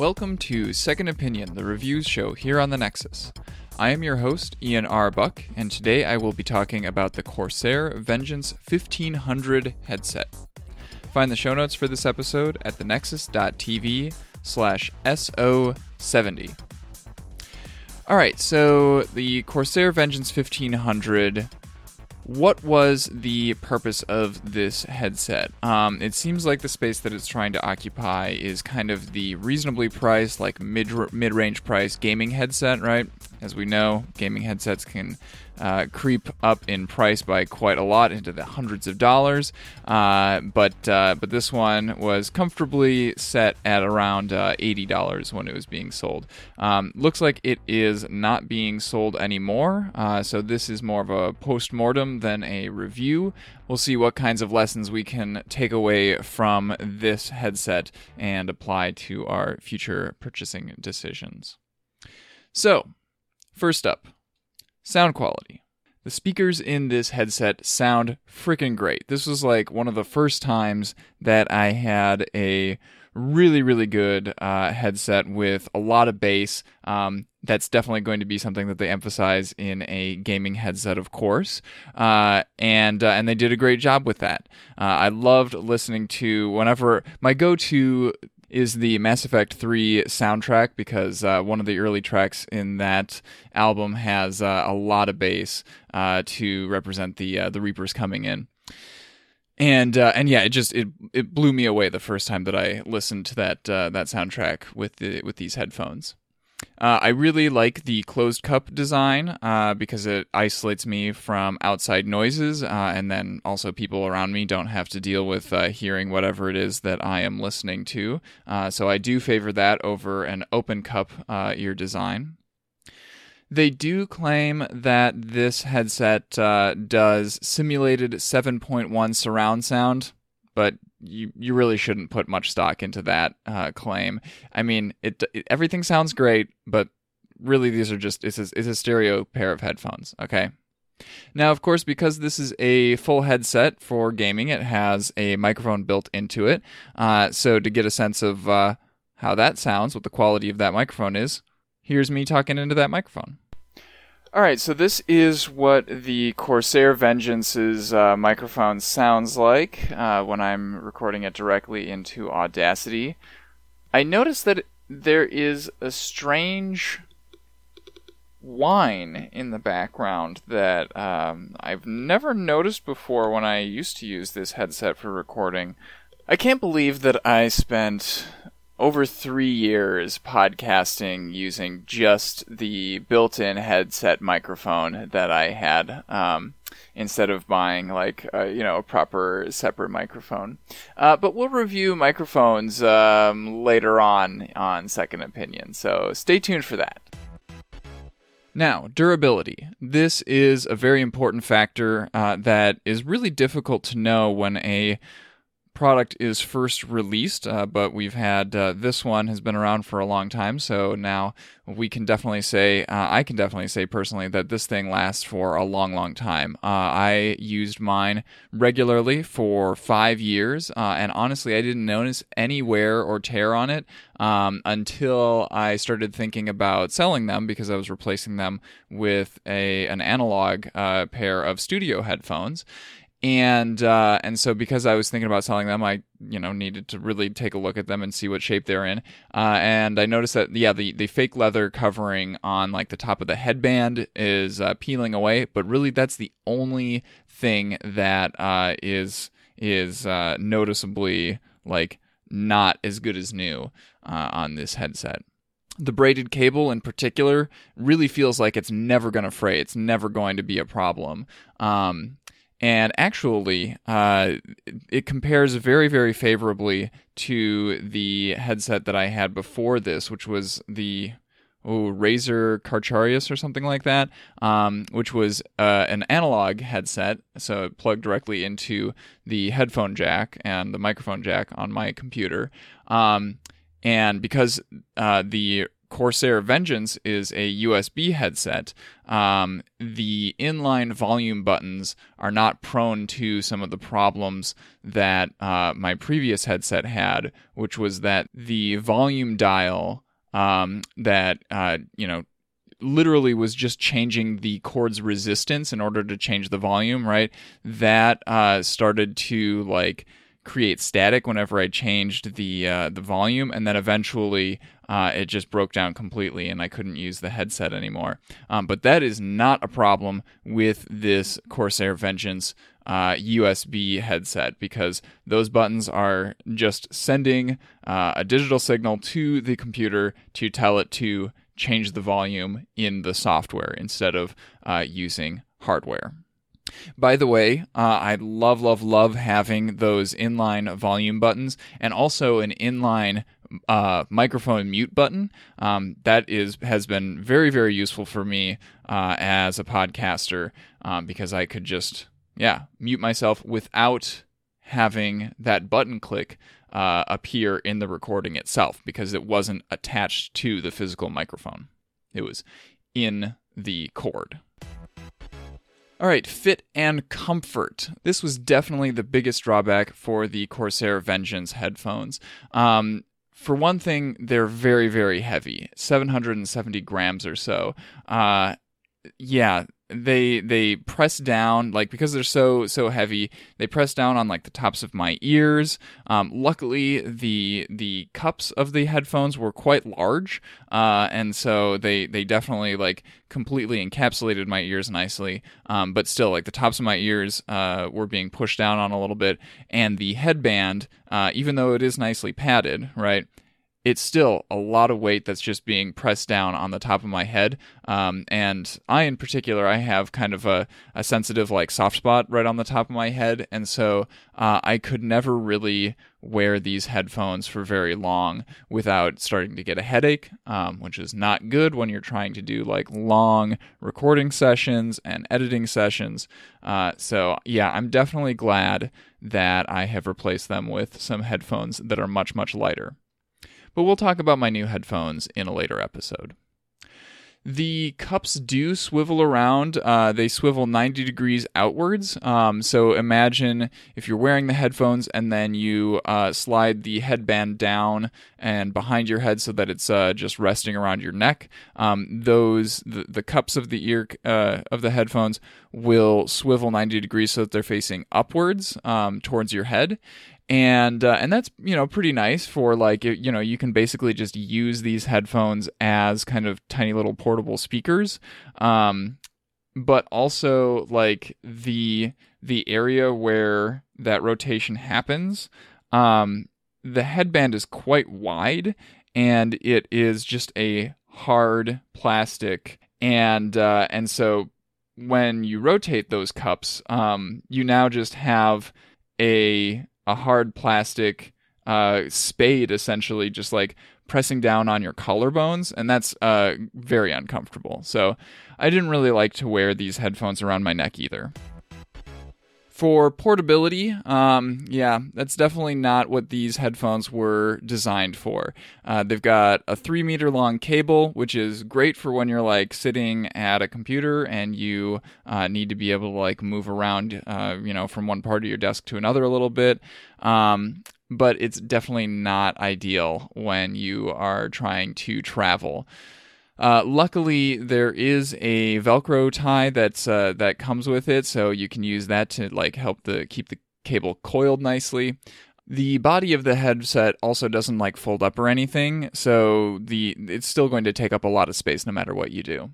Welcome to Second Opinion, the reviews show here on the Nexus. I am your host, Ian R. Buck, and today I will be talking about the Corsair Vengeance 1500 headset. Find the show notes for this episode at thenexus.tv slash SO70. Alright, so the Corsair Vengeance 1500 what was the purpose of this headset? Um, it seems like the space that it's trying to occupy is kind of the reasonably priced, like mid mid range price gaming headset, right? As we know, gaming headsets can uh, creep up in price by quite a lot into the hundreds of dollars. Uh, but uh, but this one was comfortably set at around uh, eighty dollars when it was being sold. Um, looks like it is not being sold anymore. Uh, so this is more of a post mortem than a review. We'll see what kinds of lessons we can take away from this headset and apply to our future purchasing decisions. So, first up, Sound quality. The speakers in this headset sound freaking great. This was like one of the first times that I had a really, really good uh, headset with a lot of bass. Um, that's definitely going to be something that they emphasize in a gaming headset, of course. Uh, and uh, and they did a great job with that. Uh, I loved listening to whenever my go-to is the Mass Effect 3 soundtrack because uh, one of the early tracks in that album has uh, a lot of bass uh, to represent the uh, the Reapers coming in. And uh, and yeah, it just it it blew me away the first time that I listened to that uh, that soundtrack with the with these headphones. Uh, I really like the closed cup design uh, because it isolates me from outside noises, uh, and then also people around me don't have to deal with uh, hearing whatever it is that I am listening to. Uh, so I do favor that over an open cup uh, ear design. They do claim that this headset does simulated 7.1 surround sound, but you you really shouldn't put much stock into that uh, claim. I mean, it, it, everything sounds great, but really these are just it's a, it's a stereo pair of headphones. Okay. Now, of course, because this is a full headset for gaming, it has a microphone built into it. Uh, so to get a sense of uh, how that sounds, what the quality of that microphone is, here's me talking into that microphone. All right, so this is what the Corsair Vengeance's uh, microphone sounds like uh, when I'm recording it directly into Audacity. I noticed that there is a strange whine in the background that um, I've never noticed before when I used to use this headset for recording. I can't believe that I spent over three years podcasting using just the built-in headset microphone that I had um, instead of buying like uh, you know a proper separate microphone. Uh, but we'll review microphones um, later on on Second Opinion, so stay tuned for that. Now, durability. This is a very important factor uh, that is really difficult to know when a product is first released, uh, but we've had uh, this one has been around for a long time, so now we can definitely say, uh, I can definitely say personally that this thing lasts for a long, long time. Uh, I used mine regularly for five years, uh, and honestly, I didn't notice any wear or tear on it um, until I started thinking about selling them because I was replacing them with a an analog uh, pair of studio headphones and uh, and so because I was thinking about selling them, I you know needed to really take a look at them and see what shape they're in. Uh, and I noticed that yeah, the the fake leather covering on like the top of the headband is uh, peeling away, but really that's the only thing that uh, is is uh, noticeably like not as good as new uh, on this headset the braided cable in particular really feels like it's never going to fray. It's never going to be a problem. Um, and actually, uh, it compares very, very favorably to the headset that I had before this, which was the oh, Razer Carcharias or something like that, um, which was uh, an analog headset, so it plugged directly into the headphone jack and the microphone jack on my computer. Um, and because uh, the Corsair Vengeance is a USB headset, um, the inline volume buttons are not prone to some of the problems that uh, my previous headset had, which was that the volume dial um, that uh, you know literally was just changing the cord's resistance in order to change the volume, right? That uh, started to like create static whenever I changed the uh, the volume, and then eventually uh, it just broke down completely, and I couldn't use the headset anymore. Um, but that is not a problem with this Corsair Vengeance uh, USB headset because those buttons are just sending uh, a digital signal to the computer to tell it to change the volume in the software instead of uh, using hardware. By the way, uh, I love, love, love having those inline volume buttons and also an inline uh, microphone mute button. Um, that is has been very, very useful for me uh, as a podcaster um, because I could just, yeah, mute myself without having that button click uh, appear in the recording itself because it wasn't attached to the physical microphone. It was in the cord. All right, fit and comfort. This was definitely the biggest drawback for the Corsair Vengeance headphones. Um, for one thing, they're very, very heavy 770 grams or so. Uh, yeah, they they press down like because they're so so heavy they press down on like the tops of my ears. Um, luckily the the cups of the headphones were quite large uh, and so they they definitely like completely encapsulated my ears nicely. Um, but still like the tops of my ears uh, were being pushed down on a little bit and the headband uh, even though it is nicely padded right it's still a lot of weight that's just being pressed down on the top of my head. Um, and I, in particular, I have kind of a, a, sensitive, like, soft spot right on the top of my head. And so uh, I could never really wear these headphones for very long without starting to get a headache, um, which is not good when you're trying to do, like, long recording sessions and editing sessions. Uh, so, yeah, I'm definitely glad that I have replaced them with some headphones that are much, much lighter but we'll talk about my new headphones in a later episode. The cups do swivel around. Uh, they swivel 90 degrees outwards. Um, so imagine if you're wearing the headphones and then you uh, slide the headband down and behind your head so that it's uh, just resting around your neck. Um, those the, the, cups of the ear uh, of the headphones will swivel 90 degrees so that they're facing upwards um, towards your head and uh, and that's you know pretty nice for like you know you can basically just use these headphones as kind of tiny little portable speakers. Um, but also like the the area where that rotation happens um, the headband is quite wide and it is just a hard plastic. And uh, and so when you rotate those cups um, you now just have a a hard plastic uh, spade, essentially, just like pressing down on your collarbones, and that's uh, very uncomfortable. So I didn't really like to wear these headphones around my neck either. For portability, um, yeah, that's definitely not what these headphones were designed for. Uh, they've got a three meter long cable, which is great for when you're like sitting at a computer and you uh, need to be able to like move around, uh, you know, from one part of your desk to another a little bit. Um, but it's definitely not ideal when you are trying to travel. Uh, luckily, there is a Velcro tie that's uh, that comes with it, so you can use that to like help the keep the cable coiled nicely. The body of the headset also doesn't like fold up or anything, so the it's still going to take up a lot of space no matter what you do.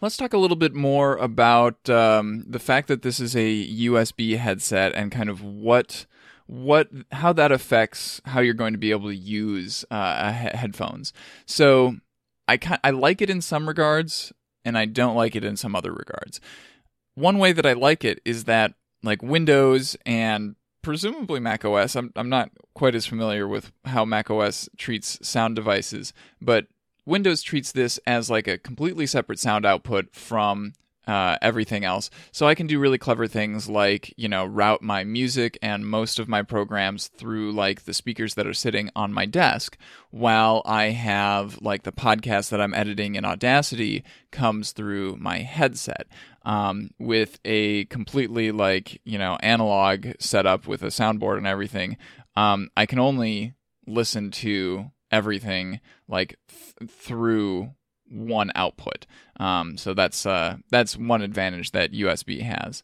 Let's talk a little bit more about um, the fact that this is a USB headset and kind of what what how that affects how you're going to be able to use uh, he- headphones. So I I like it in some regards, and I don't like it in some other regards. One way that I like it is that like Windows and presumably Mac OS. I'm I'm not quite as familiar with how Mac OS treats sound devices, but Windows treats this as like a completely separate sound output from uh, everything else. So I can do really clever things like, you know, route my music and most of my programs through like the speakers that are sitting on my desk while I have like the podcast that I'm editing in Audacity comes through my headset. Um, with a completely like, you know, analog setup with a soundboard and everything, um, I can only listen to everything like th- through one output. Um, so that's uh, that's one advantage that USB has.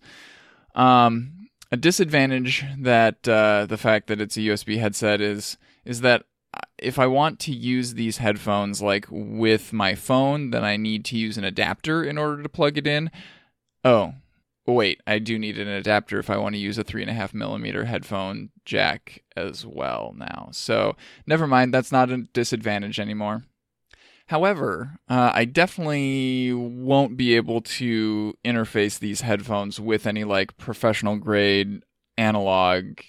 Um, a disadvantage that uh, the fact that it's a USB headset is is that if I want to use these headphones like with my phone, then I need to use an adapter in order to plug it in. Oh, wait, I do need an adapter if I want to use a three and a half millimeter headphone jack as well now. So never mind, that's not a disadvantage anymore. However, uh, I definitely won't be able to interface these headphones with any like professional grade analog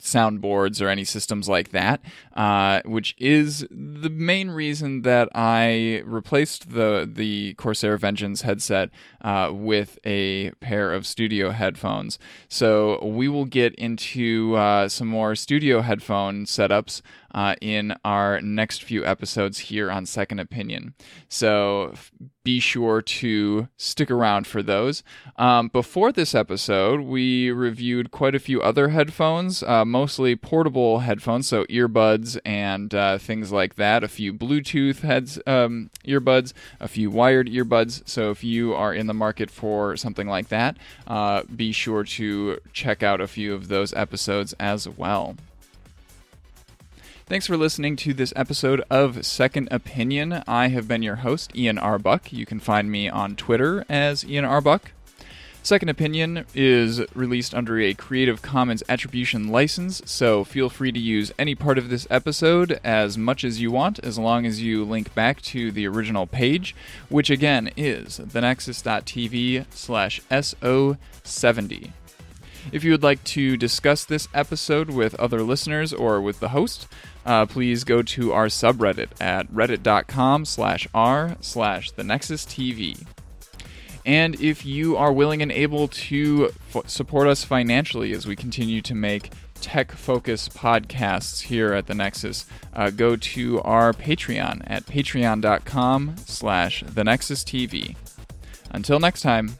soundboards or any systems like that, uh, which is the main reason that I replaced the the Corsair Vengeance headset uh, with a pair of studio headphones. So we will get into uh, some more studio headphone setups uh, in our next few episodes here on Second Opinion. So be sure to stick around for those. Um, before this episode, we reviewed quite a few other headphones, uh, mostly portable headphones, so earbuds and uh, things like that. A few Bluetooth heads, um, earbuds, a few wired earbuds. So if you are in the market for something like that, uh, be sure to check out a few of those episodes as well. Thanks for listening to this episode of Second Opinion. I have been your host, Ian R. Buck. You can find me on Twitter as Ian R. Buck. Second Opinion is released under a Creative Commons Attribution license, so feel free to use any part of this episode as much as you want, as long as you link back to the original page, which again is thenexus.tv slash SO70. If you would like to discuss this episode with other listeners or with the host, uh, please go to our subreddit at reddit.com slash r slash the nexus tv and if you are willing and able to f- support us financially as we continue to make tech focused podcasts here at the nexus uh, go to our patreon at patreon.com slash the nexus tv until next time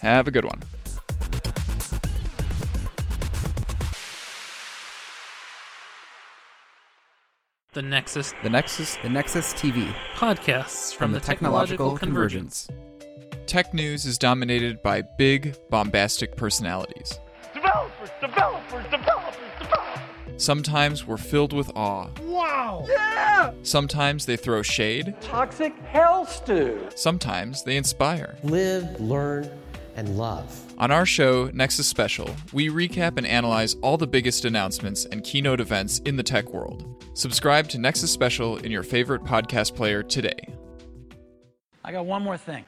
have a good one The Nexus The Nexus, the Nexus TV, podcasts from, the, Technological, Convergence. Tech news is dominated by big, bombastic personalities. Developers, developers, developers, developers. Sometimes we're filled with awe. Wow. Yeah. Sometimes they throw shade. Toxic hell stew. Sometimes they inspire. Live, learn, and love. On our show, Nexus Special, we recap and analyze all the biggest announcements and keynote events in the tech world. Subscribe to Nexus Special in your favorite podcast player today. I got one more thing.